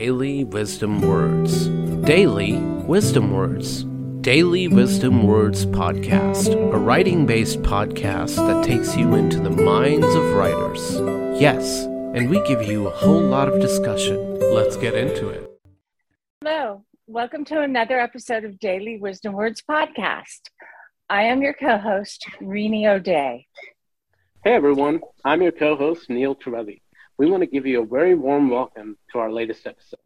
Daily Wisdom Words. Daily Wisdom Words. Daily Wisdom Words Podcast, a writing based podcast that takes you into the minds of writers. Yes, and we give you a whole lot of discussion. Let's get into it. Hello, welcome to another episode of Daily Wisdom Words Podcast. I am your co host, Rini O'Day. Hey everyone, I'm your co host, Neil Torelli. We want to give you a very warm welcome to our latest episode.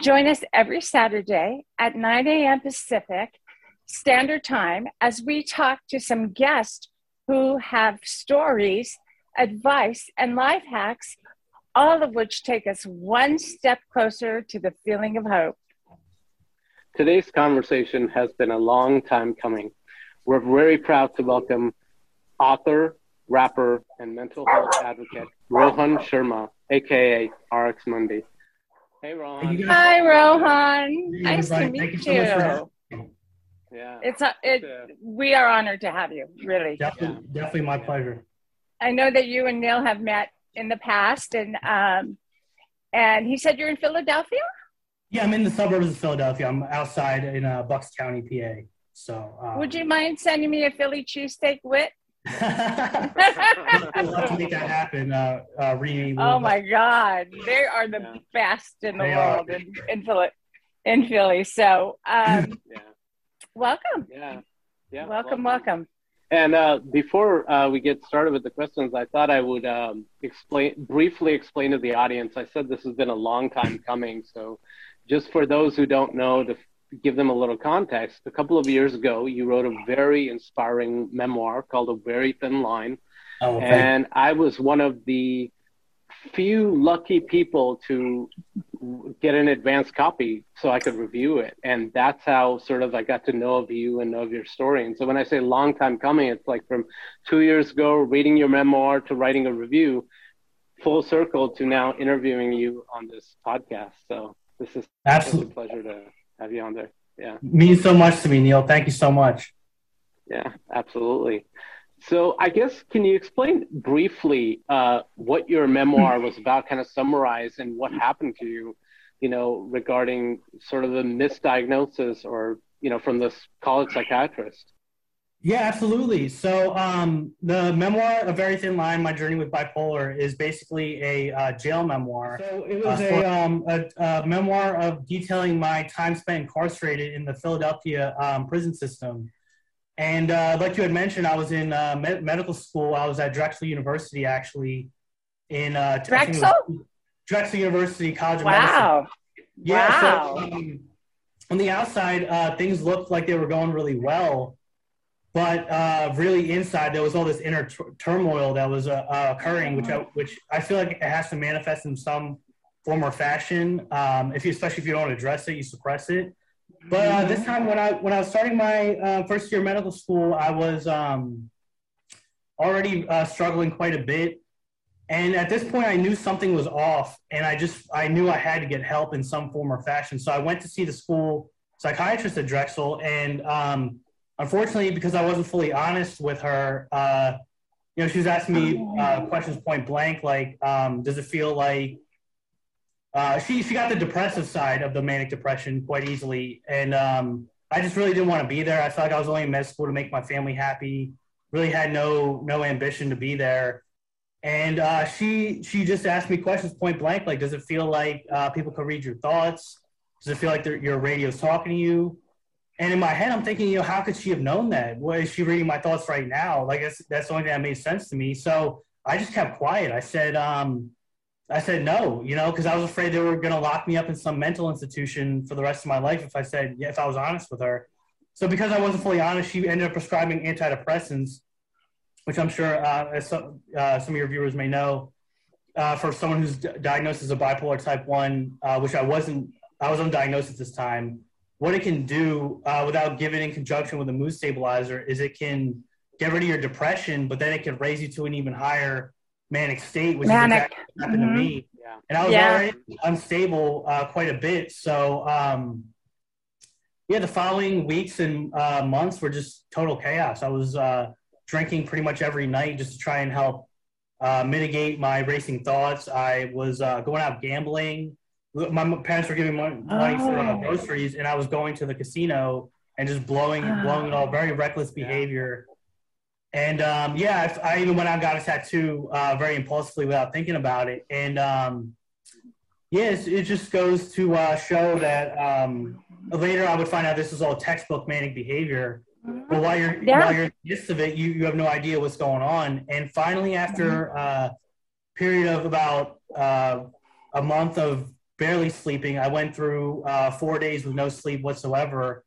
Join us every Saturday at 9 a.m. Pacific Standard Time as we talk to some guests who have stories, advice, and life hacks, all of which take us one step closer to the feeling of hope. Today's conversation has been a long time coming. We're very proud to welcome author, rapper, and mental health advocate Rohan Sharma, aka Rx Mundi. Hey, Rohan. Hi, Rohan. Nice to meet you. yeah, It's a, it, we are honored to have you, really. Definitely, definitely my pleasure. I know that you and Neil have met in the past, and um, and he said you're in Philadelphia. Yeah, I'm in the suburbs of Philadelphia. I'm outside in uh, Bucks County, PA. So, um, Would you mind sending me a Philly cheesesteak wit? I'd love to make that happen, uh, uh, Rini. Oh my God, they are the Yeah. best in the They world in, in Philly. In Philly, so um, yeah, welcome, yeah, yeah. welcome, welcome. And uh, before uh, we get started with the questions, I thought I would um, explain briefly explain to the audience. I said this has been a long time coming, so just for those who don't know, to give them a little context, a couple of years ago, you wrote a very inspiring memoir called A Very Thin Line. Oh, and I was one of the few lucky people to get an advance copy so I could review it. And that's how sort of I got to know of you and know of your story. And so when I say long time coming, it's like from two years ago, reading your memoir to writing a review, full circle to now interviewing you on this podcast. So this is absolutely a pleasure to have you on there. Yeah. Means so much to me, Neil. Thank you so much. Yeah, absolutely. So, I guess can you explain briefly uh, what your memoir was about? Kind of summarize and what happened to you, you know, regarding sort of the misdiagnosis or you know from this college psychiatrist. Yeah, absolutely. So, um, the memoir, A Very Thin Line My Journey with Bipolar, is basically a uh, jail memoir. So, it was Uh, a, um, a, a memoir of detailing my time spent incarcerated in the Philadelphia um, prison system. And uh, like you had mentioned, I was in uh, med- medical school. I was at Drexel University, actually, in uh, I was- Drexel? Drexel University College of Medicine. Wow, Yeah. So, Wow. um, on the outside, uh, things looked like they were going really well, but uh, really inside there was all this inner tur- turmoil that was uh, uh, occurring, which I, which I feel like it has to manifest in some form or fashion. Um, if you, especially if you don't address it, you suppress it. But uh, this time, when I when I was starting my uh, first year of medical school, I was um, already uh, struggling quite a bit. And at this point, I knew something was off, and I just I knew I had to get help in some form or fashion. So I went to see the school psychiatrist at Drexel, and um, unfortunately, because I wasn't fully honest with her, uh, you know, she was asking me uh, questions point blank, like, um, does it feel like uh, she she got the depressive side of the manic depression quite easily, and um, I just really didn't want to be there. I felt like I was only in med school to make my family happy. Really had no no ambition to be there. And uh, she she just asked me questions point blank, like, does it feel like uh, people can read your thoughts? Does it feel like your radio's talking to you? And in my head, I'm thinking, you know, how could she have known that? What is she reading my thoughts right now? Like that's that's the only thing that made sense to me. So I just kept quiet. I said, um, I said no, you know, because I was afraid they were going to lock me up in some mental institution for the rest of my life if I said if I was honest with her. So because I wasn't fully honest, she ended up prescribing antidepressants, which I'm sure uh, some, uh, some of your viewers may know, uh, for someone who's d- diagnosed as a bipolar type one, uh, which I wasn't, I was undiagnosed at this time. What it can do uh, without giving in conjunction with a mood stabilizer is it can get rid of your depression, but then it can raise you to an even higher manic state, which Manic. is exactly what happened Mhm. to me. Yeah. And I was Yeah. already unstable uh, quite a bit. So, um, yeah, the following weeks and uh, months were just total chaos. I was uh, drinking pretty much every night just to try and help uh, mitigate my racing thoughts. I was uh, going out gambling. My parents were giving money, money for uh, Oh. groceries, and I was going to the casino and just blowing blowing it all. Very reckless behavior. And um, yeah, I, I even went out and got a tattoo uh, very impulsively without thinking about it. And um, yes, it just goes to uh, show that um, later I would find out this is all textbook manic behavior. But while you're Yeah. while you're in the midst of it, you, you have no idea what's going on. And finally, after a period of about uh, a month of barely sleeping, I went through uh, four days with no sleep whatsoever.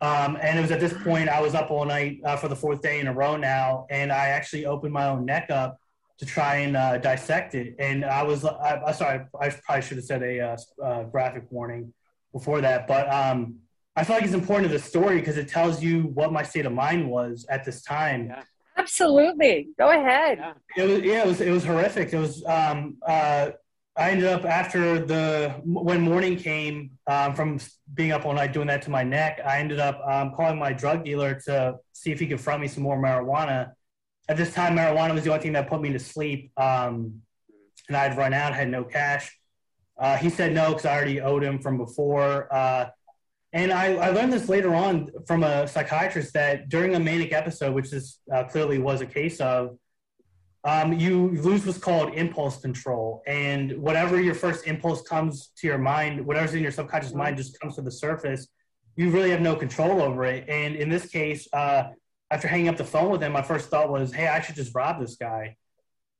Um, and it was at this point I was up all night uh, for the fourth day in a row now, and I actually opened my own neck up to try and uh, dissect it. And I was, I, I sorry, I probably should have said a uh, uh, graphic warning before that, but um, I feel like it's important to the story because it tells you what my state of mind was at this time. Yeah. Absolutely. Go ahead. Yeah. It was yeah, it was it was horrific. It was um uh I ended up after the when morning came um, from being up all night doing that to my neck. I ended up um, calling my drug dealer to see if he could front me some more marijuana. At this time, marijuana was the only thing that put me to sleep, um, and I'd run out, had no cash. Uh, he said no because I already owed him from before. Uh, and I, I learned this later on from a psychiatrist that during a manic episode, which this uh, clearly was a case of, um, you lose what's called impulse control. And whatever your first impulse comes to your mind, whatever's in your subconscious mind just comes to the surface. You really have no control over it. And in this case, uh, after hanging up the phone with him, my first thought was, hey, I should just rob this guy.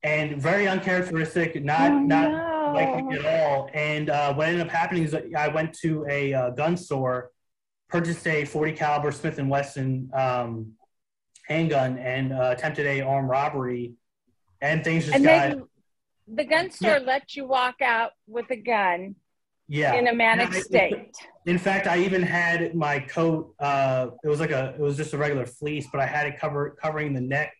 And very uncharacteristic, not, Oh, not no. likely at all. And uh, what ended up happening is that I went to a uh, gun store, purchased a 40 caliber Smith and Wesson um, handgun, and uh, attempted a armed robbery. And things just And got then the gun store let you walk out with a gun yeah. in a manic Yeah, it- state. In fact, I even had my coat. Uh, it was like a, it was just a regular fleece, but I had it cover covering the neck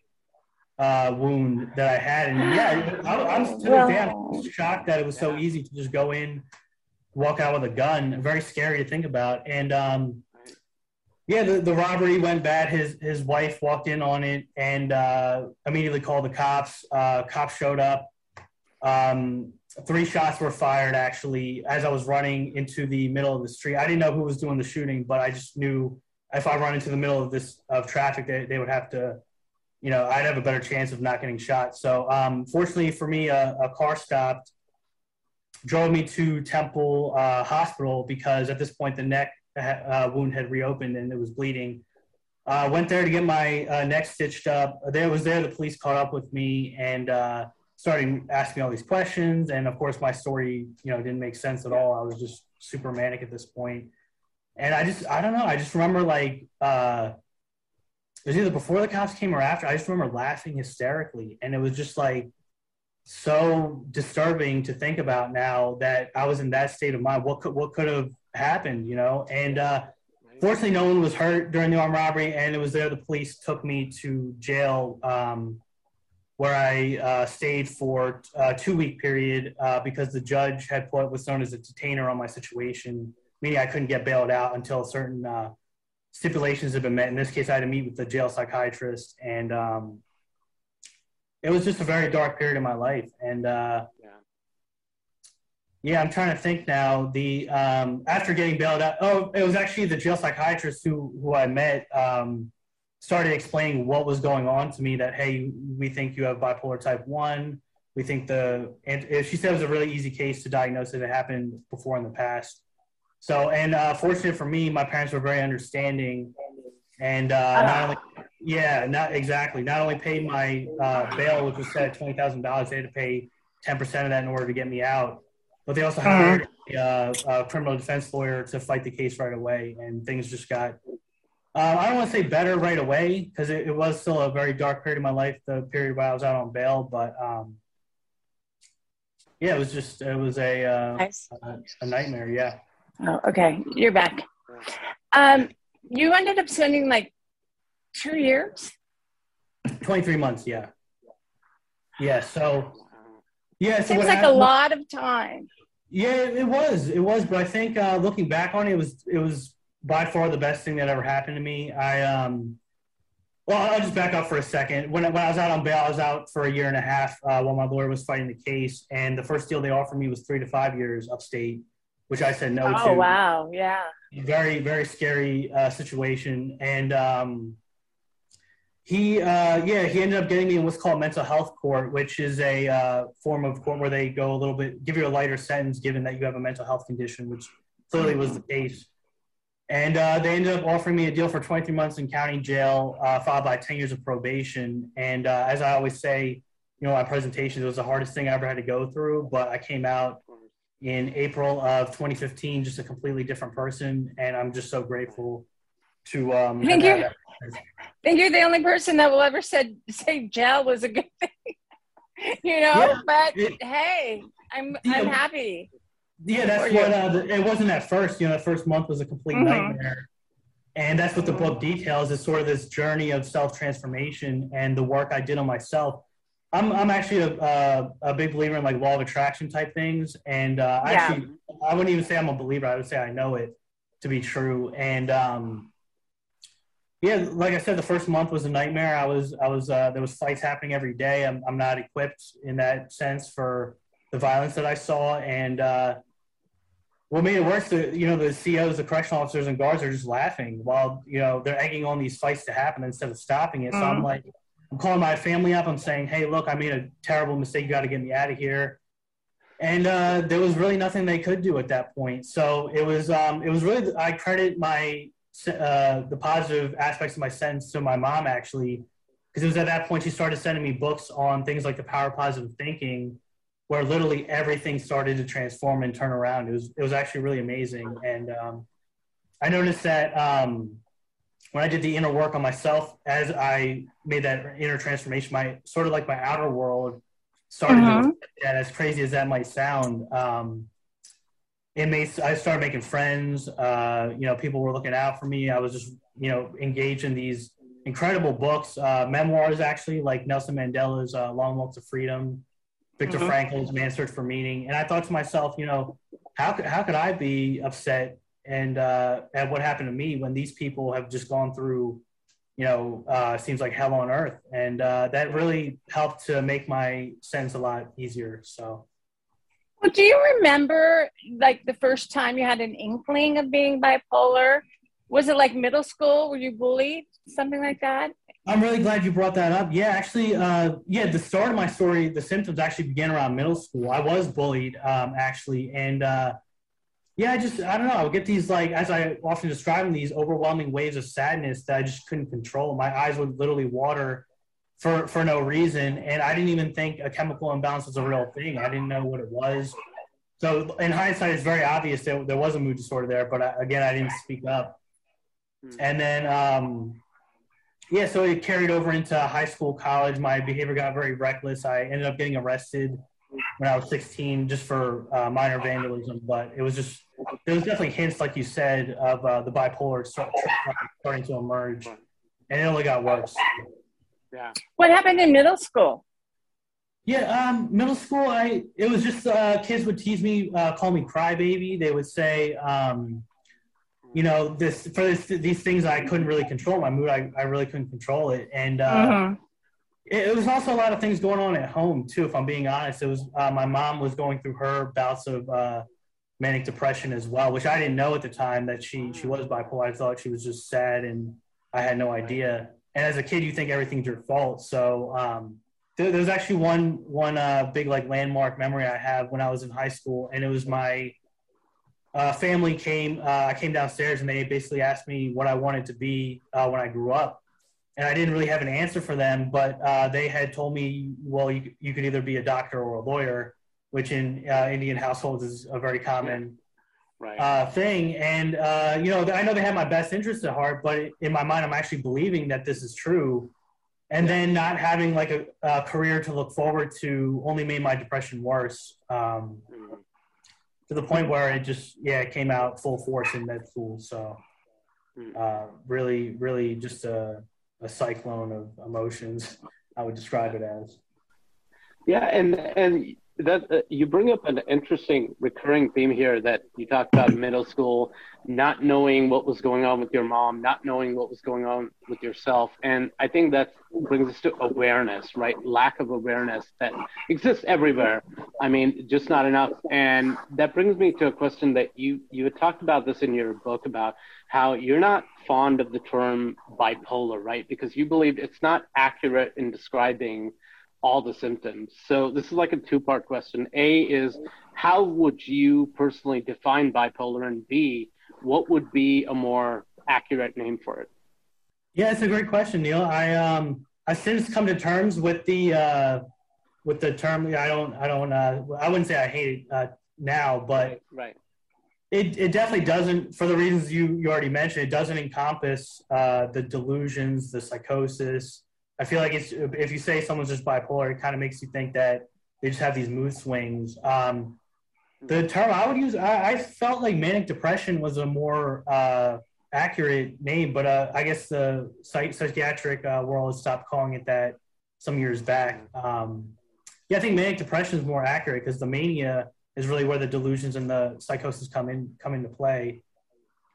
uh, wound that I had. And yeah, I, I'm to this day, I'm shocked that it was so easy to just go in, walk out with a gun. Very scary to think about. And um, yeah, the, the robbery went bad. His his wife walked in on it and uh, immediately called the cops. Uh, cops showed up. Um, three shots were fired actually as I was running into the middle of the street. I didn't know who was doing the shooting, but I just knew if I run into the middle of this of traffic, they, they would have to, you know, I'd have a better chance of not getting shot. So um, fortunately for me, a, a car stopped, drove me to Temple uh, Hospital because at this point the neck uh, wound had reopened and it was bleeding. Uh, went there to get my uh, neck stitched up. There was there. The police caught up with me and uh, started asking me all these questions. And of course, my story, you know, didn't make sense at all. I was just super manic at this point. And I just, I don't know. I just remember like uh, it was either before the cops came or after. I just remember laughing hysterically, and it was just like so disturbing to think about now that I was in that state of mind. What could what could have happened, you know? And uh, fortunately, no one was hurt during the armed robbery, and it was there the police took me to jail, um, where I uh, stayed for a two week period uh, because the judge had put what's known as a detainer on my situation, meaning I couldn't get bailed out until certain uh, stipulations had been met. In this case, I had to meet with the jail psychiatrist, and um, it was just a very dark period in my life. And uh, Yeah. I'm trying to think now. The um, after getting bailed out, oh, it was actually the jail psychiatrist who who I met um, started explaining what was going on to me. That hey, we think you have bipolar type one. We think the and she said it was a really easy case to diagnose. It had happened before in the past. So and uh, fortunate for me, my parents were very understanding, and uh, not only yeah, not exactly. Not only paid my uh, bail, which was set at twenty thousand dollars, they had to pay ten percent of that in order to get me out. But they also hired a, uh, a criminal defense lawyer to fight the case right away, and things just got. Uh, I don't want to say better right away because it, it was still a very dark period of my life, the period while I was out on bail. But um, yeah, it was just it was a uh, Nice. a, a nightmare. Yeah. Oh, okay. You're back. Um, you ended up spending like two years. 23 months yeah yeah so yeah so Seems like a lot of time. yeah it was it was but i think uh looking back on it, it was it was by far the best thing that ever happened to me i um Well, I'll just back up for a second. When, when I was out on bail, I was out for a year and a half uh, while my lawyer was fighting the case. And the first deal they offered me was three to five years upstate, which I said no oh, to. Oh wow. Yeah. Very, very scary uh, situation. And um, he, uh, yeah, he ended up getting me in what's called mental health court, which is a uh, form of court where they go a little bit, give you a lighter sentence given that you have a mental health condition, which clearly was the case. And uh, they ended up offering me a deal for 23 months in county jail, uh, followed by 10 years of probation. And uh, as I always say, you know, my presentation, it was the hardest thing I ever had to go through, but I came out in April of 2015, just a completely different person. And I'm just so grateful to. Um, I think, you're, I think you're the only person that will ever said, say jail was a good thing. you know, yeah, but it, hey, I'm, I'm happy. Yeah, that's what uh, it wasn't at first. You know, the first month was a complete mm-hmm. nightmare, and that's what the book details is sort of this journey of self transformation and the work I did on myself. I'm I'm actually a, a, a big believer in like law of attraction type things, and uh, yeah. actually I wouldn't even say I'm a believer. I would say I know it to be true, and um, yeah, like I said, the first month was a nightmare. I was I was uh, there was fights happening every day. I'm I'm not equipped in that sense for the violence that I saw, and uh, what made it worse, the you know the COs, the correctional officers, and guards are just laughing while you know they're egging on these fights to happen instead of stopping it. Mm-hmm. So I'm mm-hmm. like, I'm calling my family up. I'm saying, hey, look, I made a terrible mistake. You got to get me out of here. And uh, there was really nothing they could do at that point. So it was um, it was really I credit my uh, the positive aspects of my sentence to my mom actually because it was at that point she started sending me books on things like the power of positive thinking where literally everything started to transform and turn around. It was it was actually really amazing, and um, I noticed that um, when I did the inner work on myself, as I made that inner transformation, my sort of like my outer world started. Mm-hmm. To, and as crazy as that might sound, um, it made I started making friends. Uh, you know, people were looking out for me. I was just you know engaged in these incredible books, uh, memoirs actually, like Nelson Mandela's uh, Long Walk to Freedom. Viktor mm-hmm. Frankl's Man's Search for Meaning. And I thought to myself, you know, how could, how could I be upset and uh, at what happened to me when these people have just gone through, you know, uh, seems like hell on earth. And uh, that really helped to make my sense a lot easier. So. Do you remember like the first time you had an inkling of being bipolar? Was it like middle school? Were you bullied? Something like that? I'm really glad you brought that up. Yeah, actually, uh, yeah, the start of my story, the symptoms actually began around middle school. I was bullied, um, actually, and uh, yeah, I just I don't know. I would get these like, as I often describe them, these overwhelming waves of sadness that I just couldn't control. My eyes would literally water for for no reason, and I didn't even think a chemical imbalance was a real thing. I didn't know what it was. So in hindsight, it's very obvious that there was a mood disorder there, but I, again, I didn't speak up. Hmm. And then. Um, yeah, so it carried over into high school, college. My behavior got very reckless. I ended up getting arrested when I was 16 just for uh, minor vandalism, but it was just, there was definitely hints, like you said, of uh, the bipolar start, starting to emerge. And it only got worse. Yeah. What happened in middle school? Yeah, um, middle school, I it was just uh, kids would tease me, uh, call me crybaby. They would say, um, you know, this for this, these things I couldn't really control my mood. I, I really couldn't control it, and uh, mm-hmm. it, it, was also a lot of things going on at home too. If I'm being honest, it was uh, my mom was going through her bouts of uh, manic depression as well, which I didn't know at the time that she she was bipolar. I thought she was just sad, and I had no idea. And as a kid, you think everything's your fault. So um, there, there was actually one one uh, big like landmark memory I have when I was in high school, and it was my uh, family came. Uh, I came downstairs and they basically asked me what I wanted to be uh, when I grew up, and I didn't really have an answer for them. But uh, they had told me, well, you, you could either be a doctor or a lawyer, which in uh, Indian households is a very common right. Uh, thing. And you know, I know they had my best interest at heart, but in my mind, I'm actually believing that this is true. And then not having like a, a career to look forward to only made my depression worse. Um, mm-hmm to the point where it just yeah it came out full force in med school. So hmm. uh, really, really just a, a cyclone of emotions. I would describe it as. Yeah, and and that uh, you bring up an interesting recurring theme here that you talked about middle school, not knowing what was going on with your mom, not knowing what was going on with yourself, and I think that brings us to awareness, right? Lack of awareness that exists everywhere. I mean, just not enough. And that brings me to a question that you you had talked about this in your book about how you're not fond of the term bipolar, right? Because you believe it's not accurate in describing all the symptoms. So this is like a two part question. A is how would you personally define bipolar? And B, what would be a more accurate name for it? Yeah, it's a great question, Neil. I um I've since come to terms with the uh with the term. I don't I don't uh I wouldn't say I hate it uh, now, but right. right. It, it definitely doesn't, for the reasons you, you already mentioned, it doesn't encompass uh, the delusions, the psychosis, I feel like it's if you say someone's just bipolar, it kind of makes you think that they just have these mood swings. Um, the term I would use, I, I, felt like manic depression was a more uh, accurate name, but uh, I guess the psychiatric uh, world stopped calling it that some years back. Um, yeah, I think manic depression is more accurate because the mania is really where the delusions and the psychosis come in come into play,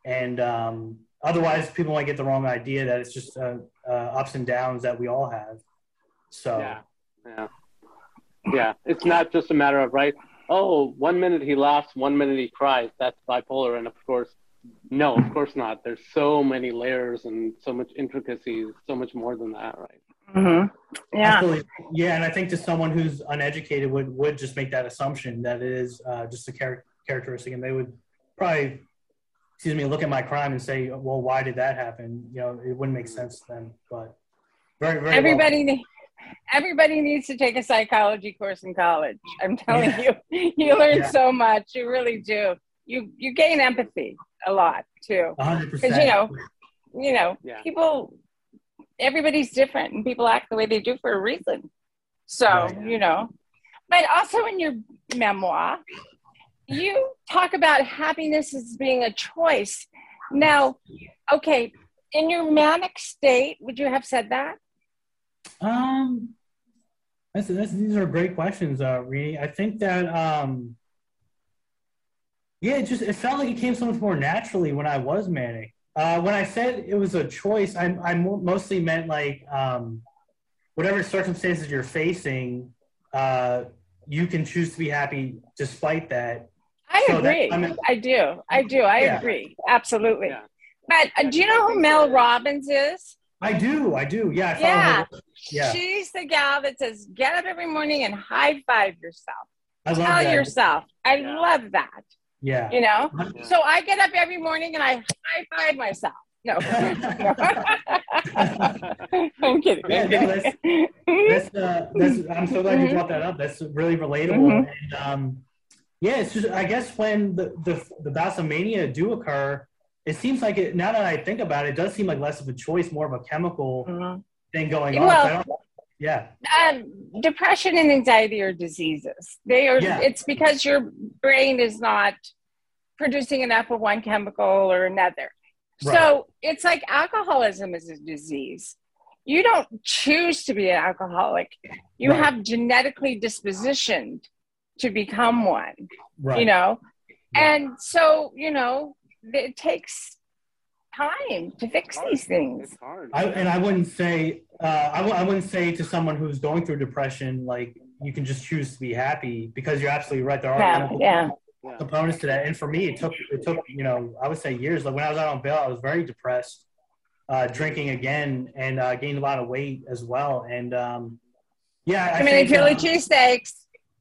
and um, otherwise people might get the wrong idea that it's just uh, uh, ups and downs that we all have. So yeah, yeah, yeah. It's not just a matter of right. Oh, one minute he laughs, one minute he cries. That's bipolar, and of course, no, of course not. There's so many layers and so much intricacies, so much more than that, right? Mm-hmm. Yeah. Absolutely. Yeah, and I think to someone who's uneducated would would just make that assumption that it is uh, just a char- characteristic, and they would probably excuse me, look at my crime and say, well, why did that happen? You know, it wouldn't make mm. sense then. But very, very. Everybody, well. everybody needs to take a psychology course in college. I'm telling yeah. you, you learn yeah. so much. You really do. You you gain empathy a lot too. Because you know, you know, yeah. people. Everybody's different, and people act the way they do for a reason. So right. you know, but also in your memoir, you talk about happiness as being a choice. Now, okay, in your manic state, would you have said that? Um, that's, that's, these are great questions, uh, Rini. I think that, um, yeah, it just it felt like it came so much more naturally when I was manic. Uh, when I said it was a choice, I, I mostly meant like um, whatever circumstances you're facing, uh, you can choose to be happy despite that. I so agree. That, I, do. I do. I yeah. agree. Absolutely. Yeah. But uh, do you know who Mel Robbins is? I do. I do. Yeah. I yeah. yeah. She's the gal that says, get up every morning and high five yourself. I love Tell that. yourself. I yeah. love that. Yeah. You know? So I get up every morning and I high five myself. No. I'm kidding. Yeah, no, that's, that's, uh, that's, I'm so glad you brought that up. That's really relatable. Mm-hmm. And, um, yeah, it's just I guess when the the the bouts of mania do occur, it seems like it. Now that I think about it, it does seem like less of a choice, more of a chemical mm-hmm. thing going on. yeah. Um, depression and anxiety are diseases. They are. Yeah. It's because your brain is not producing enough of one chemical or another. Right. So it's like alcoholism is a disease. You don't choose to be an alcoholic. You right. have genetically dispositioned to become one right. you know and so you know it takes time to fix these things. I, and i wouldn't say uh, I w- I wouldn't say to someone who's going through depression like you can just choose to be happy because you're absolutely right. There are yeah, yeah. components to that. And for me it took it took you know i would say years. Like when i was out on bail i was very depressed uh, drinking again and uh, gained a lot of weight as well. And um, yeah i, I mean philly uh, cheesesteaks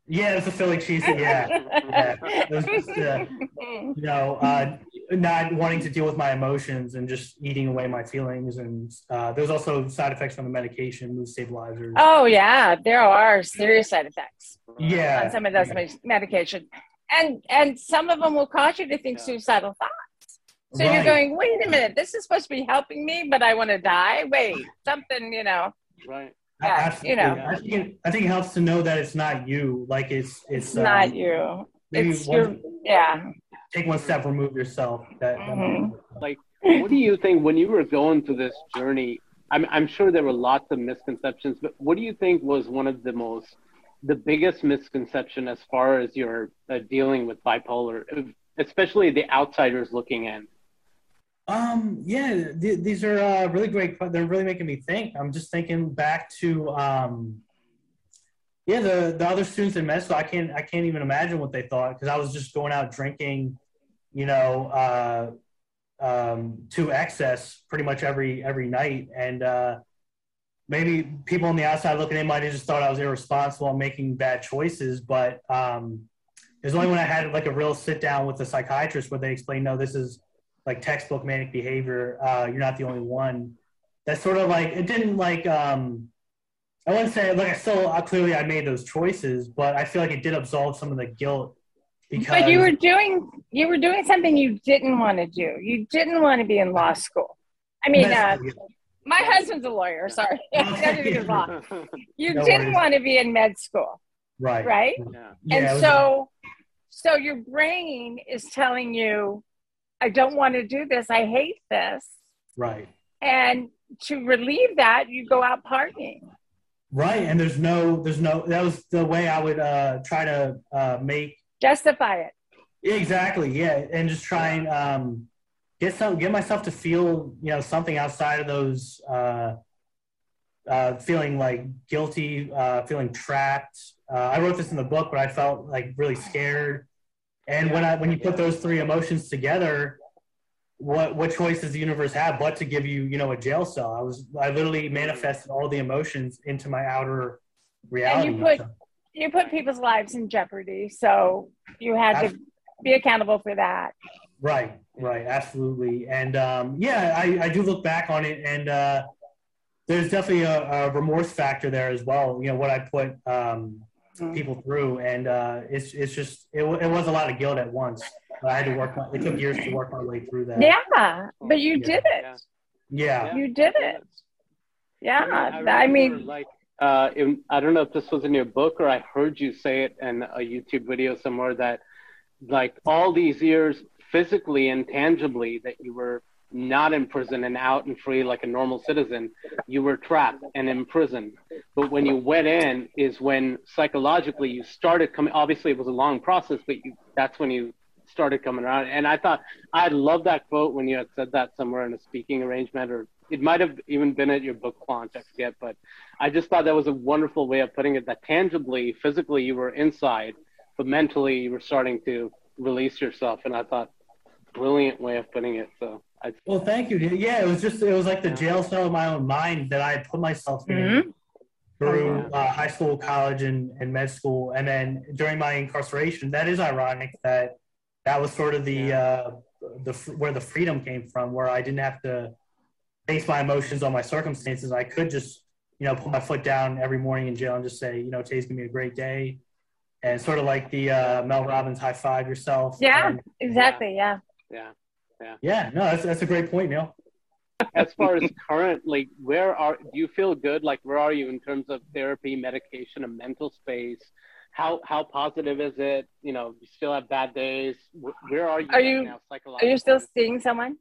yeah, it was a Philly cheese. Yeah, yeah. It was just, uh, you know, uh, not wanting to deal with my emotions and just eating away my feelings. And uh, there's also side effects from the medication, mood stabilizers. Oh yeah, there are serious side effects. Yeah, on some of those yeah. medication, and and some of them will cause you to think suicidal thoughts. So right. you're going, wait a minute, this is supposed to be helping me, but I want to die. Wait, something, you know. Right yeah, you know. I think, it, I think it helps to know that it's not you. Like it's it's, it's um, not you. It's your yeah. Take one step, remove yourself. That, mm-hmm. like, what do you think when you were going through this journey? I'm I'm sure there were lots of misconceptions, but what do you think was one of the most the biggest misconception as far as you're uh, dealing with bipolar, especially the outsiders looking in? Um, yeah, th- these are uh, really great. They're really making me think. I'm just thinking back to, um, yeah, the, the other students in med school. I can't I can't even imagine what they thought because I was just going out drinking, you know, uh, um, to excess pretty much every every night, and uh, maybe people on the outside looking in might have just thought I was irresponsible and making bad choices. But um, it was only when I had like a real sit down with a psychiatrist where they explained, no, this is like textbook manic behavior. Uh, you're not the only one. That's sort of like it didn't like. Um, I wouldn't say like I still uh, clearly I made those choices, but I feel like it did absolve some of the guilt. Because but you were doing you were doing something you didn't want to do. You didn't want to be in law school. I mean, uh, my husband's a lawyer. Sorry, law. You no didn't worries. want to be in med school, right? Right. Yeah. And yeah, so, so your brain is telling you I don't want to do this. I hate this. Right. And to relieve that, you go out partying. Right. And there's no, there's no, that was the way I would uh, try to uh, make justify it. Exactly. Yeah. And just try and um, get some, get myself to feel, you know, something outside of those, uh, uh, feeling like guilty, uh, feeling trapped. Uh, I wrote this in the book, but I felt like really scared and when I when you put those three emotions together, what what choice does the universe have but to give you you know a jail cell? I was I literally manifested all the emotions into my outer reality. And you put you put people's lives in jeopardy, so you had to be accountable for that. Right, right, absolutely, and um, yeah, I, I do look back on it, and uh, there's definitely a, a, remorse factor there as well. You know what I put um, mm-hmm. people through, and uh, it's it's just it, it was a lot of guilt at once. I had to work. My, it took years to work my way through that. Yeah, but you yeah. did it. Yeah. you did it. Yeah, I, I, mean, like, uh, in, I don't know if this was in your book or I heard you say it in a YouTube video somewhere that, like, all these years physically and tangibly that you were not in prison and out and free like a normal citizen. You were trapped and in prison. But when you went in is when psychologically you started coming. Obviously, it was a long process, but you, that's when you started coming around. And I thought I love that quote when you had said that somewhere in a speaking arrangement, or it might have even been at your book launch. I forget, but I just thought that was a wonderful way of putting it. That tangibly, physically, you were inside, but mentally, you were starting to release yourself. And I thought brilliant way of putting it. So I, well, thank you. Yeah, it was just it was like the jail cell of my own mind that I put myself in mm-hmm. through uh, high school, college, and, and med school, and then during my incarceration. That is ironic that that was sort of the uh, the where the freedom came from, where I didn't have to base my emotions on my circumstances. I could just you know put my foot down every morning in jail and just say, you know, today's gonna be a great day, and sort of like the uh, Mel Robbins high five yourself. Yeah, and, exactly. Yeah. Yeah. Yeah. Yeah. No, that's that's a great point, Neil. as far as currently, where are do you feel good? Like where are you in terms of therapy, medication, a mental space? How how positive is it? You know, you still have bad days. Where are you? Are you now, are you still seeing someone?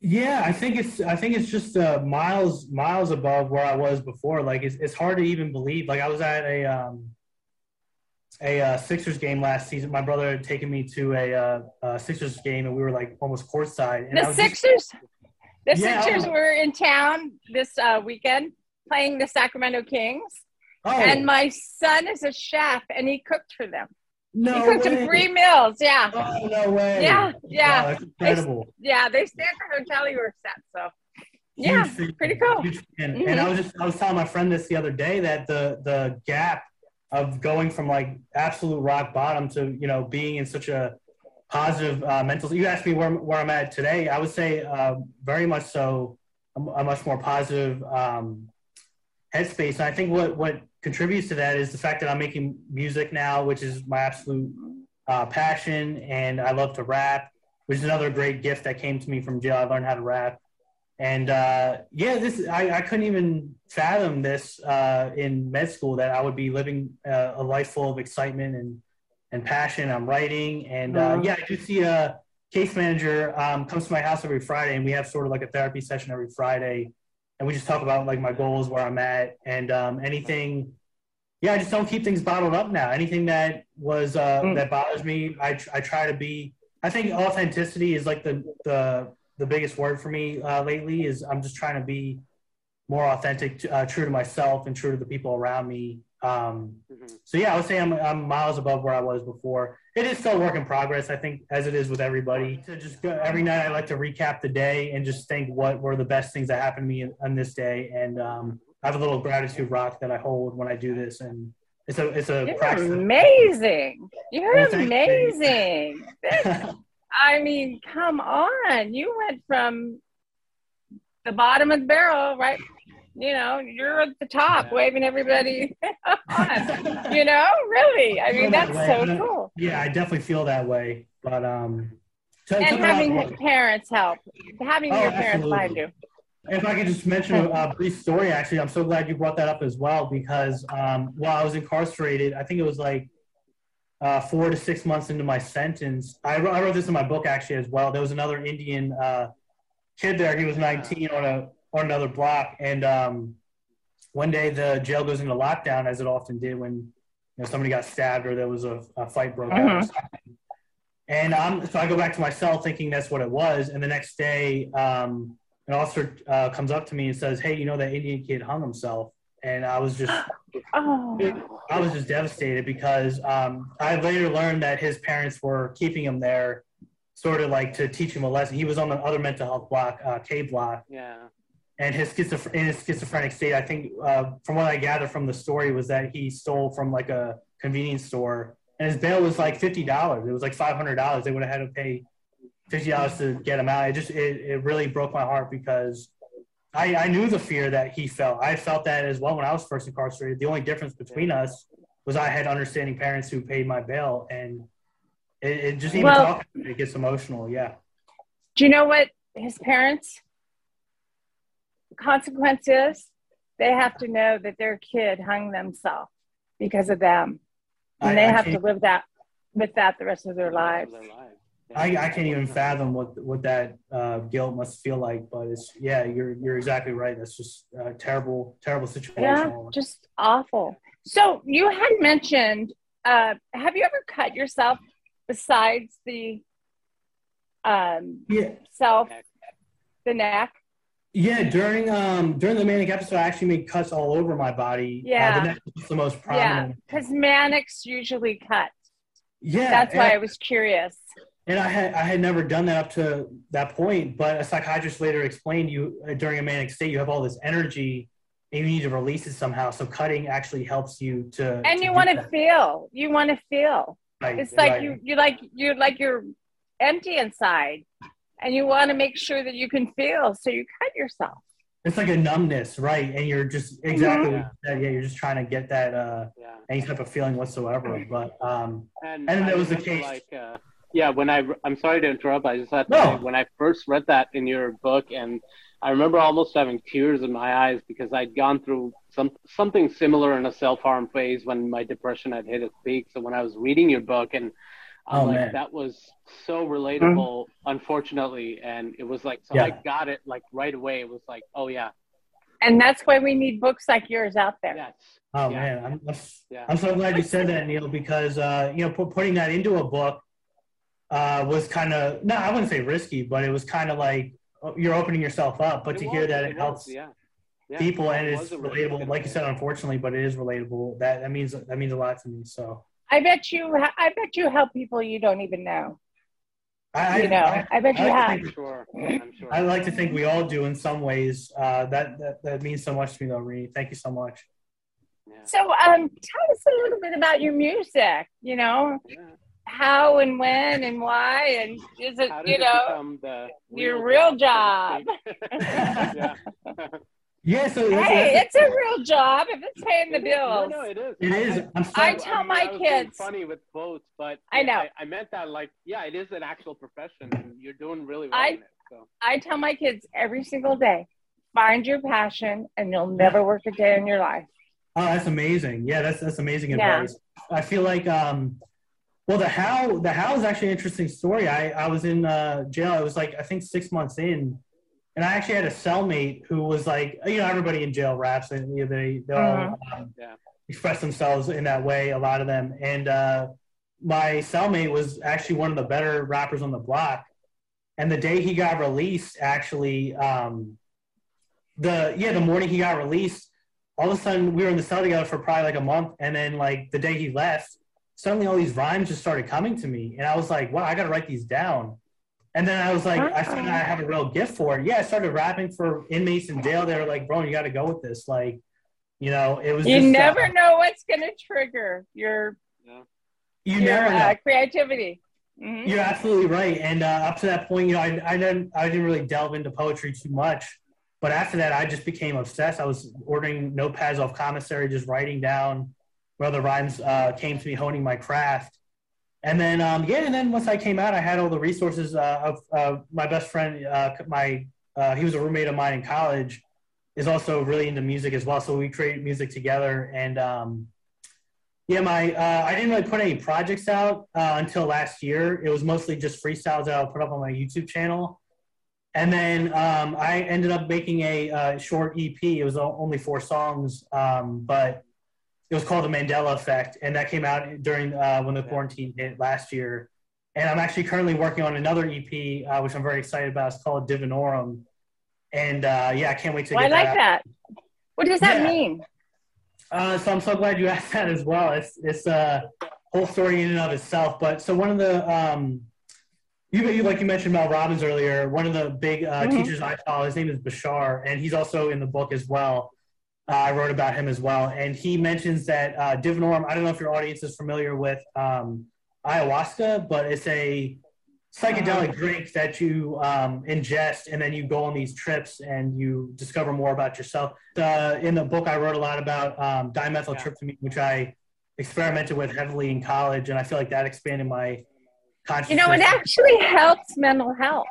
Yeah, I think it's I think it's just uh, miles miles above where I was before. Like it's it's hard to even believe. Like I was at a um a uh, Sixers game last season. My brother had taken me to a, uh, a Sixers game, and we were like almost courtside. the Sixers, just, the yeah, Sixers were in town this uh, weekend playing the Sacramento Kings, oh. and my son is a chef, and he cooked for them. No he cooked way. them three meals. Yeah. Oh no way. Yeah, yeah. Wow, incredible. They, yeah, they at the hotel you were set. So. Yeah, pretty cool. And, mm-hmm. and I was just I was telling my friend this the other day that the the gap of going from like absolute rock bottom to you know being in such a positive uh, mental. You asked me where, where I'm at today. I would say uh, very much so a, much more positive um, headspace. And I think what what contributes to that is the fact that I'm making music now, which is my absolute uh, passion, and I love to rap, which is another great gift that came to me from jail. I learned how to rap, and uh, yeah, this I, I couldn't even fathom this uh, in med school that I would be living uh, a life full of excitement and and passion. I'm writing, and uh, yeah, I do see a case manager um, comes to my house every Friday, and we have sort of like a therapy session every Friday, and we just talk about like my goals, where I'm at, and um, anything yeah, I just don't keep things bottled up now. Anything that was uh, Mm. that bothers me, I I try to be. I think authenticity is like the the the biggest word for me uh, lately. Is I'm just trying to be more authentic, uh, true to myself, and true to the people around me. Um, Mhm. so yeah, I would say I'm I'm miles above where I was before. It is still a work in progress, I think, as it is with everybody. To just go, every night, I like to recap the day and just think what were the best things that happened to me on this day, and um, I have a little gratitude rock that I hold when I do this, and it's a it's a You're practice. amazing. You're Well, thank you. amazing. I mean, come on. You went from the bottom of the barrel, right? You know, you're at the top Yeah. waving everybody on. You know, really. I mean, that's so cool. yeah, I definitely feel that way, but um, to And having parents help, having Oh, your parents behind you. If I could just mention a, a brief story, actually, I'm so glad you brought that up as well because um, while I was incarcerated, I think it was like uh, four to six months into my sentence. I wrote, I wrote this in my book actually as well. There was another Indian uh, kid there. He was 19 on a on another block, and um, one day the jail goes into lockdown, as it often did when you know somebody got stabbed or there was a, a fight broke out. or something. And um, so I go back to my cell thinking that's what it was. And the next day, um, an officer uh, comes up to me and says, "Hey, you know that Indian kid hung himself?" And I was just, Oh, I was just devastated because um, I later learned that his parents were keeping him there, sort of like to teach him a lesson. He was on the other mental health block, uh, K block, Yeah. and his schizophr- in his schizophrenic state. I think, uh, from what I gather from the story, was that he stole from like a convenience store, and his bail was like fifty dollars. It was like five hundred dollars. They would have had to pay fifty dollars to get him out. It just it, it really broke my heart because I, I knew the fear that he felt. I felt that as well when I was first incarcerated. The only difference between us was I had understanding parents who paid my bail, and it, it just even Well- talking it, gets emotional. Yeah, do you know what his parents' consequence is? They have to know that their kid hung themselves because of them. And I- they I have to live that with that the rest of their lives. Their lives. I, I can't even fathom what what that uh, guilt must feel like. But it's yeah, you're you're exactly right. That's just a terrible terrible situation. Yeah, just awful. So you had mentioned, uh, have you ever cut yourself besides the um, yeah. self, the neck? Yeah, during um during the manic episode, I actually made cuts all over my body. uh, Yeah. the neck was the most Yeah, because manics usually cut. Yeah, That's why I was curious. And I had I had never done that up to that point. But a psychiatrist later explained you uh, during a manic state, you have all this energy, and you need to release it somehow. So cutting actually helps you to. And to you want to feel. You want to feel. Right, It's like right. you you like you're like you're empty inside, and you want to make sure that you can feel. So you cut yourself. It's like a numbness, right? And you're just exactly Mhm. yeah, yeah. You're just trying to get that uh Yeah. any type of feeling whatsoever. But um, And, And I that was the case. Like, uh, yeah, when I, I'm sorry to interrupt. I just had to No. say, when I first read that in your book, and I remember almost having tears in my eyes because I'd gone through some something similar in a self harm phase when my depression had hit its peak. So when I was reading your book, and I'm Oh, like, man. that was so relatable, unfortunately, and it was like, so Yeah. I got it like right away. It was like, oh yeah, And that's why we need books like yours out there. yes, oh Yeah. man, I'm, I'm yeah, I'm so glad you said that, Neil, because uh, you know, pu- putting that into a book uh, was kind of no, I wouldn't say risky, but it was kind of like oh, you're opening yourself up. But It to was, hear that it, was, helps yeah. Yeah, people and it it's was really relatable, like you said, unfortunately, but it is relatable. That that means that means a lot to me. So I bet you. I bet you help people you don't even know. I, You know, I, I bet I you like have. I'm sure. I'm sure. I like to think we all do in some ways. Uh, that, that that means so much to me, though, Reed. Thank you so much. Yeah. So, um, tell us a little bit about your music. You know, Yeah. How and when and why, and is it you it know become the your real job, to speak? yeah. Yeah, so hey, that's- it's a real job if it's paying the It is. No, bills. no, it is. It is. I- is. I, I'm I tell mean, my I was being kids- funny with both, but I know. I, I meant that like, yeah, it is an actual profession, and you're doing really well I- in it. So I tell my kids every single day, find your passion, and you'll never work a day in your life. Oh, that's amazing. Yeah, that's that's amazing Yeah. advice. I feel like um well the how the how is actually an interesting story. I, I was in uh jail. I was like I think six months in and I actually had a cellmate who was like you know, everybody in jail raps and you know, they they all Mhm. um, Yeah. express themselves in that way. A lot of them, and uh, my cellmate was actually one of the better rappers on the block. And the day he got released, actually, um, the yeah, the morning he got released, all of a sudden we were in the cell together for probably like a month, and then like the day he left, suddenly all these rhymes just started coming to me, and I was like, wow, I got to write these down. And then I was like, I thought I have a real gift for it. Yeah, I started rapping for inmates in jail. They were like, bro, you got to go with this. Like, you know, it was. You just, never uh, know what's going to trigger your, Yeah. You your never know. uh, creativity. Mhm. You're absolutely right. And uh, up to that point, you know, I, I didn't I didn't really delve into poetry too much. But after that, I just became obsessed. I was ordering notepads off commissary, just writing down where the rhymes uh, came to me, honing my craft. And then, um, yeah, and then once I came out, I had all the resources uh, of uh, my best friend. Uh, my uh, he was a roommate of mine in college, is also really into music as well. So we created music together. And um, yeah, my uh, I didn't really put any projects out until last year. It was mostly just freestyles that I'll put up on my YouTube channel. And then um, I ended up making a short EP. It was only four songs, um, but it was called The Mandela Effect, and that came out during uh, when the quarantine hit last year. And I'm actually currently working on another EP, uh, which I'm very excited about. It's called Divinorum, and uh, yeah, I can't wait to. Well, I get like out. that. What does that Yeah. mean? Uh, so I'm so glad you asked that as well. It's it's a whole story in and of itself. But so one of the um, you, you like you mentioned Mel Robbins earlier. One of the big uh, Mhm. teachers I follow, his name is Bashar, and he's also in the book as well. Uh, I wrote about him as well, and he mentions that uh, Divinorum. I don't know if your audience is familiar with um, ayahuasca, but it's a psychedelic drink that you um, ingest, and then you go on these trips and you discover more about yourself. Uh, in the book, I wrote a lot about um, dimethyltryptamine, which I experimented with heavily in college, and I feel like that expanded my consciousness. You know, it actually helps mental health.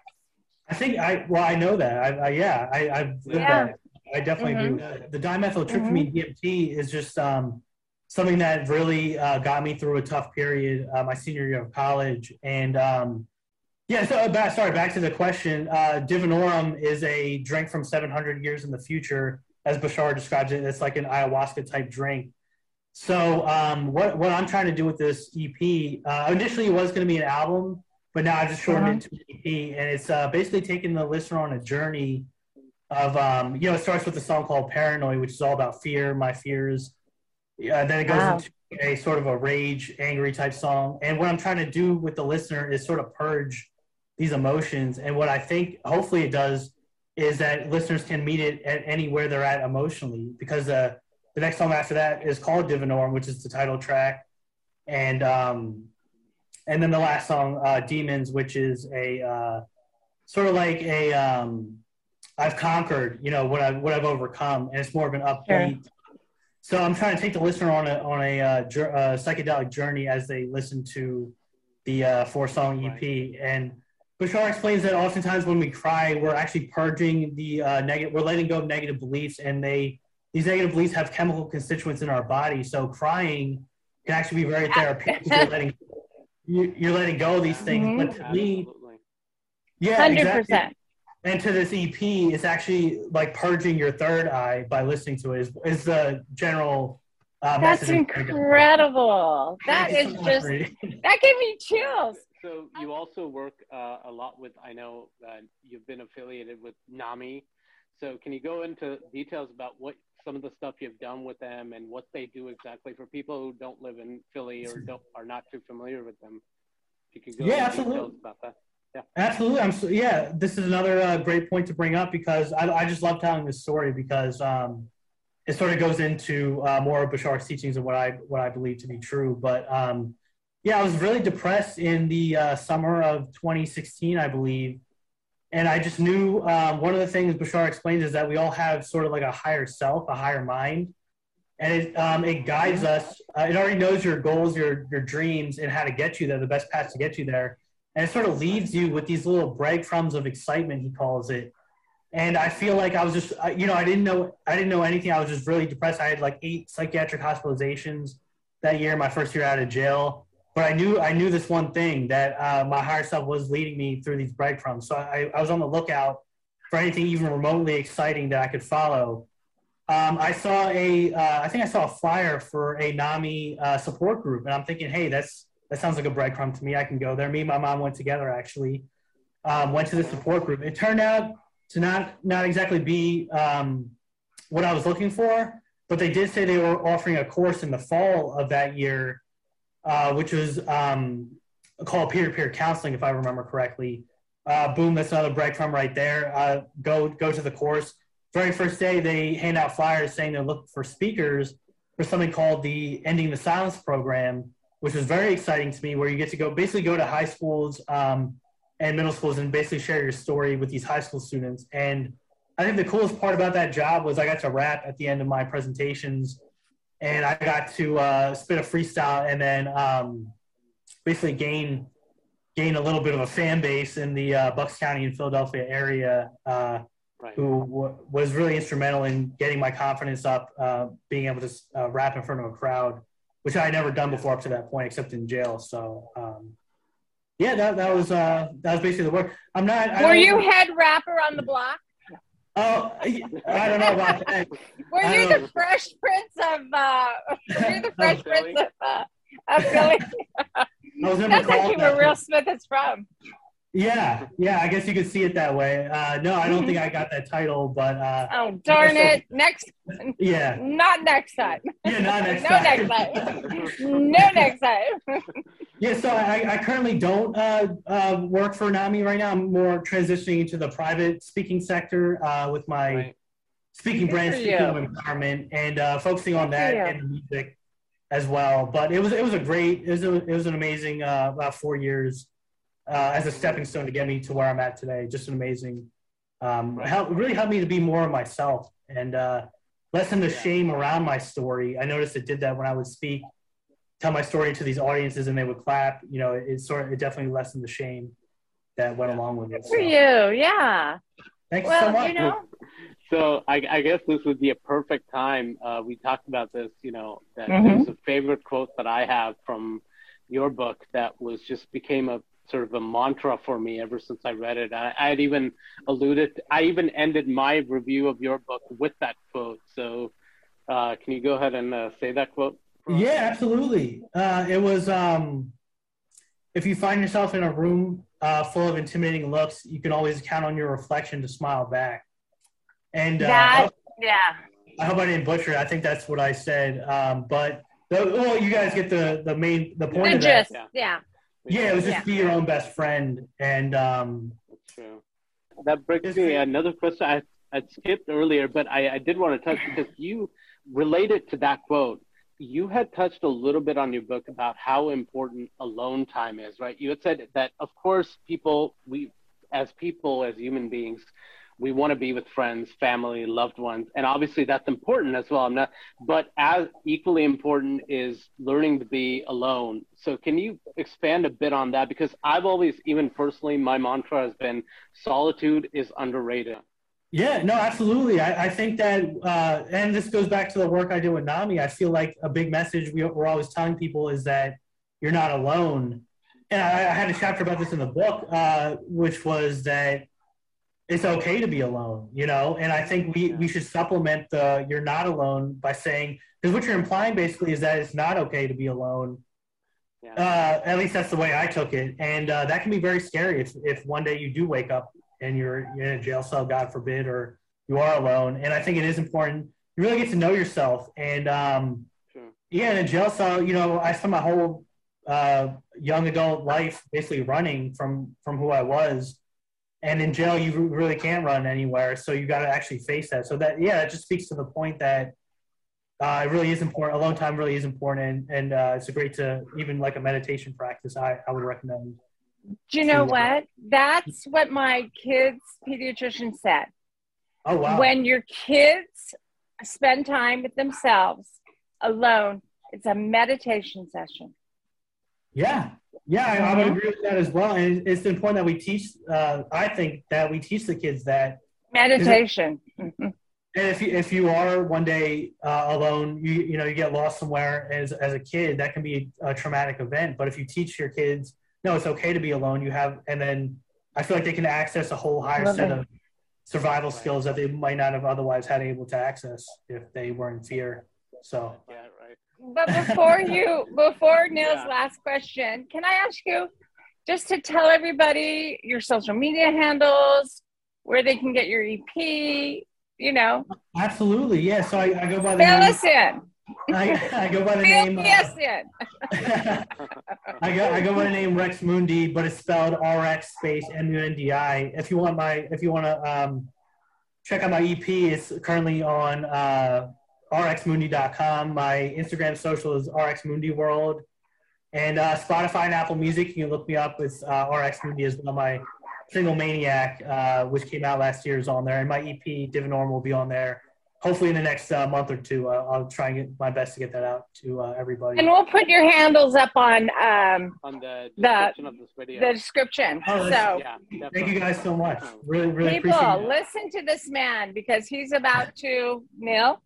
I think I well, I know that. I, I yeah, I, I've lived Yeah. that. I definitely Mhm. agree with. The dimethyltryptamine DMT is just um, something that really uh, got me through a tough period uh, my senior year of college. And um, yeah, so uh, back, sorry, back to the question. Uh, Divinorum is a drink from 700 years in the future, as Bashar describes it. It's like an ayahuasca type drink. So um, what what I'm trying to do with this EP, uh, initially it was going to be an album, but now I just shortened it to an EP, and it's uh, basically taking the listener on a journey of um, you know it starts with a song called Paranoid, which is all about fear, my fears. Yeah, then it goes Wow. into a sort of a rage, angry type song. And what I'm trying to do with the listener is sort of purge these emotions. And what I think hopefully it does is that listeners can meet it at anywhere they're at emotionally because uh, the next song after that is called Divinorum, which is the title track. And um, and then the last song, uh, Demons, which is a uh, sort of like a um, I've conquered, you know, what I've what I've overcome, and it's more of an upbeat. So I'm trying to take the listener on a on a uh, jour- uh, psychedelic journey as they listen to the uh, four song EP. And Bashar explains that oftentimes when we cry, we're actually purging the uh, negative. We're letting go of negative beliefs, and they these negative beliefs have chemical constituents in our body. So crying can actually be very therapeutic. you're letting you, you're letting go of these things. Mhm. But to me, yeah, Hundred exactly. Percent. And to this EP, it's actually like purging your third eye by listening to it. Is, is the general uh, That's incredible. That Thank is you so much, just that gave me chills. So you also work uh, a lot with. I know uh, you've been affiliated with NAMI. So can you go into details about what some of the stuff you've done with them and what they do exactly for people who don't live in Philly or don't are not too familiar with them? If you could go Yeah, into absolutely. details about that. Absolutely. I'm so, yeah, this is another uh, great point to bring up because I, I just love telling this story because um, it sort of goes into uh, more of Bashar's teachings and what I what I believe to be true. But um, yeah, I was really depressed in the uh, summer of 2016, I believe, and I just knew um, one of the things Bashar explains is that we all have sort of like a higher self, a higher mind, and it um, it guides us. Uh, it already knows your goals, your your dreams, and how to get you there, the best path to get you there and it sort of leaves you with these little breadcrumbs of excitement he calls it. And i feel like i was just you know i didn't know i didn't know anything. I was just really depressed. I had like eight psychiatric hospitalizations that year my first year out of jail. But i knew i knew this one thing that uh, my higher self was leading me through these breadcrumbs. So I, I was on the lookout for anything even remotely exciting that i could follow. Um, I saw a, uh, I think I saw a flyer for a NAMI uh, support group, and I'm thinking, hey, that's that sounds like a breadcrumb to me. I can go there. Me and my mom went together actually. Um, went to the support group. It turned out to not not exactly be um, what I was looking for, but they did say they were offering a course in the fall of that year, uh, which was um, called peer-to-peer counseling, if I remember correctly. Uh, boom, that's another breadcrumb right there. Uh, go go to the course. Very first day, they hand out flyers saying they're looking for speakers for something called the Ending the Silence program, which was very exciting to me, where you get to go basically go to high schools um, and middle schools and basically share your story with these high school students. And I think the coolest part about that job was I got to rap at the end of my presentations, and I got to uh, spit a freestyle and then um, basically gain gain a little bit of a fan base in the uh, Bucks County and Philadelphia area. Uh, right. Who w- was really instrumental in getting my confidence up, uh, being able to uh, rap in front of a crowd which I had never done before up to that point, except in jail. So, um, yeah, that, that was uh, that was basically the work. I'm not. Were you head rapper on the block? Oh, I don't know about that. Were you the Fresh Prince of? Uh, were you the Fresh Prince of? Uh, of Philly? That's actually where Will Smith is from. Yeah, yeah, I guess you could see it that way. Uh, no, I don't think I got that title, but uh, oh darn it! Next, yeah, not next time. Yeah, not next no time. next time. no next time. yeah, so I, I currently don't uh, uh, work for NAMI right now. I'm more transitioning into the private speaking sector uh, with my right. speaking Good brand, speaking of empowerment, and uh, focusing on that and the music as well. But it was it was a great it was a, it was an amazing uh, about four years uh, as a stepping stone to get me to where I'm at today. Just an amazing, um, help, really helped me to be more of myself and uh, lessen the shame around my story. I noticed it did that when I would speak, tell my story to these audiences, and they would clap. You know, it, it sort of it definitely lessened the shame that went along with it. So. For you, yeah. Thanks well, so much. You know, so I, I, guess this would be a perfect time. Uh, we talked about this, you know, that mm-hmm. there's a favorite quote that I have from your book that was just became a sort of a mantra for me ever since I read it. I, I had even alluded, I even ended my review of your book with that quote. So, uh, can you go ahead and uh, say that quote? Yeah, absolutely. Uh, it was um, if you find yourself in a room uh, full of intimidating looks, you can always count on your reflection to smile back. And uh, that, yeah. I hope I didn't butcher it. I think that's what I said. Um, but the, well, you guys get the the main the point the of gist, that. Yeah. Yeah, it was just yeah. be your own best friend, and um, That's true. That brings me another question I I skipped earlier, but I, I did want to touch because you related to that quote. You had touched a little bit on your book about how important alone time is, right? You had said that, of course, people we as people as human beings we want to be with friends, family, loved ones, and obviously that's important as well. Not, but as equally important is learning to be alone. So can you expand a bit on that? Because I've always, even personally, my mantra has been solitude is underrated. Yeah, no, absolutely. I, I think that, uh, and this goes back to the work I do with NAMI. I feel like a big message we, are always telling people is that you're not alone. And I, I had a chapter about this in the book, uh, which was that it's okay to be alone, you know? And I think we, we should supplement the you're not alone by saying, because what you're implying basically is that it's not okay to be alone. Yeah. Uh, at least that's the way I took it. And uh, that can be very scary if, if one day you do wake up and you're in a jail cell, God forbid, or you are alone. And I think it is important. You really get to know yourself. And um, sure. yeah, in a jail cell, you know, I spent my whole uh, young adult life basically running from, from who I was and in jail you really can't run anywhere so you got to actually face that. So that yeah it just speaks to the point that uh, it really is important alone time really is important and, and uh, it's a great to even like a meditation practice i, I would recommend. Do you know what? That's what my kids pediatrician said. Oh wow. When your kids spend time with themselves alone it's a meditation session. Yeah yeah, I, I, would agree with that as well. And it's important that we teach. Uh, I think that we teach the kids that meditation. and if you, if you are one day uh, alone, you you know you get lost somewhere as as a kid, that can be a, a traumatic event. But if you teach your kids, no, it's okay to be alone. You have, and then I feel like they can access a whole higher set of survival skills that they might not have otherwise had able to access if they were in fear. So Yeah, right. But before you, before Neil's Yeah. last question, can I ask you just to tell everybody your social media handles, where they can get your EP, you know, absolutely, yeah. So I, I go by the fill name. us in. I, I go by the Fill name. uh, us in. I go I go by the name Rex Mundi, but it's spelled R X space M U N D I. If you want my if you want to um, check out my EP, it's currently on uh, rxmundi.com. My Instagram social is rxmundiworld, and uh, Spotify and Apple Music. You can look me up. It's uh, RX Mundi as well. My single Maniac, uh, which came out last year, is on there, and my EP Divinorum will be on there. Hopefully, in the next uh, month or two, uh, I'll try and get my best to get that out to uh, everybody. And we'll put your handles up on um, On the The- description of this video. the description. Oh, So, that's- yeah, Thank you guys so much. Really, really appreciate people, it. listen to this man because he's about to, Neil,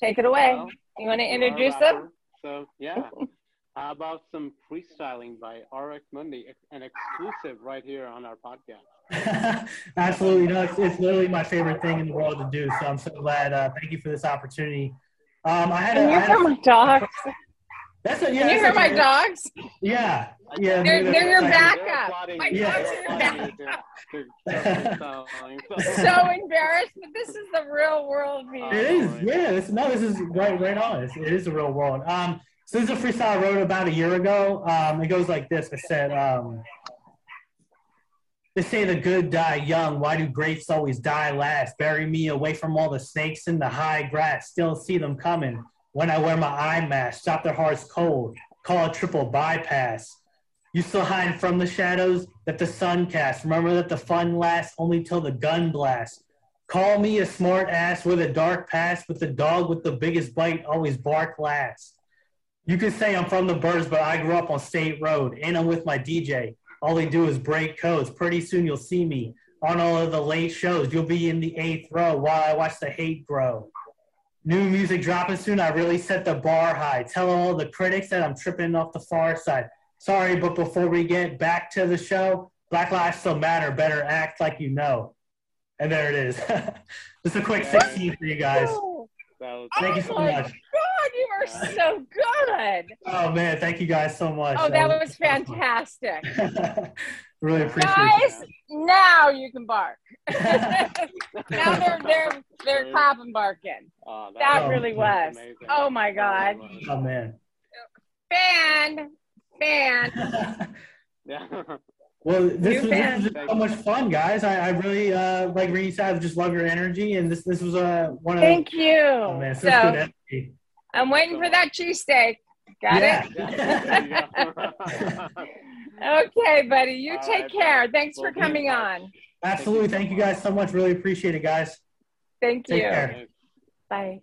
take it away. Well, You want to you are a introduce them? So yeah. How about some freestyling by RX Mundi, an exclusive right here on our podcast. Absolutely. No, it's, it's literally my favorite thing in the world to do. So I'm so glad. Uh, thank you for this opportunity. Um, I had a, Can I you had hear a my dogs? That's a, yeah, Can you hear that's my dogs? Yeah, yeah. They're- maybe they're your that's- back- They're backup. My you. dogs They're your freestyling. So embarrassed, but this is the real world view. It is. Yeah. This, no, this is right, right on. It's, it is the real world. Um, so this is a freestyle I wrote about a year ago. Um, it goes like this. I said, um, they say the good die young. Why do greats always die last? Bury me away from all the snakes in the high grass. Still see them coming when I wear my eye mask. Stop their hearts cold. Call a triple bypass. You still hide from the shadows that the sun casts. Remember that the fun lasts only till the gun blasts. Call me a smart ass with a dark past, but the dog with the biggest bite always bark last. You can say I'm from the birds, but I grew up on State Road, and I'm with my DJ. All they do is break codes. Pretty soon you'll see me on all of the late shows. You'll be in the eighth row while I watch the hate grow. New music dropping soon. I really set the bar high. Tell all the critics that I'm tripping off the far side. Sorry, but before we get back to the show, Black Lives Still Matter. Better act like you know. And there it is. Just a quick 16 for you guys. Oh, was- Thank you so Oh much. God, you are so good. Oh man, thank you guys so much. Oh, that was fantastic. really appreciate Guys, it. now you can bark. now they're they're they're clapping barking. Oh, That Oh, really was. amazing. Oh my God. Oh man. Fan, fan. Yeah. well, this New was, this was just so much fun, guys. I, I really uh, like Reed said. I just love your energy, and this this was uh, one of Thank you. Oh man, such good So energy. I'm waiting for that cheesesteak. Got Yeah. it? Yeah, there you go. Okay, buddy. You All take right, care. buddy. Thanks We'll for coming touch. on. Absolutely. Thank you guys so much. Really appreciate it, guys. Thank Take you. care. Bye.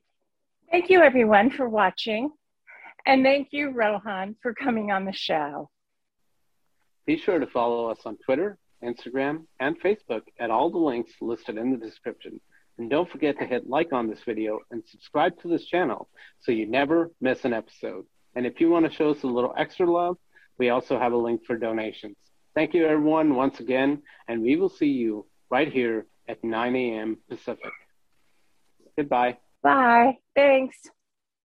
Thank you, everyone, for watching. And thank you, Rohan, for coming on the show. Be sure to follow us on Twitter, Instagram, and Facebook at all the links listed in the description. And don't forget to hit like on this video and subscribe to this channel so you never miss an episode. And if you want to show us a little extra love, we also have a link for donations. Thank you, everyone, once again, and we will see you right here at 9 a.m. Pacific. Goodbye. Bye. Thanks.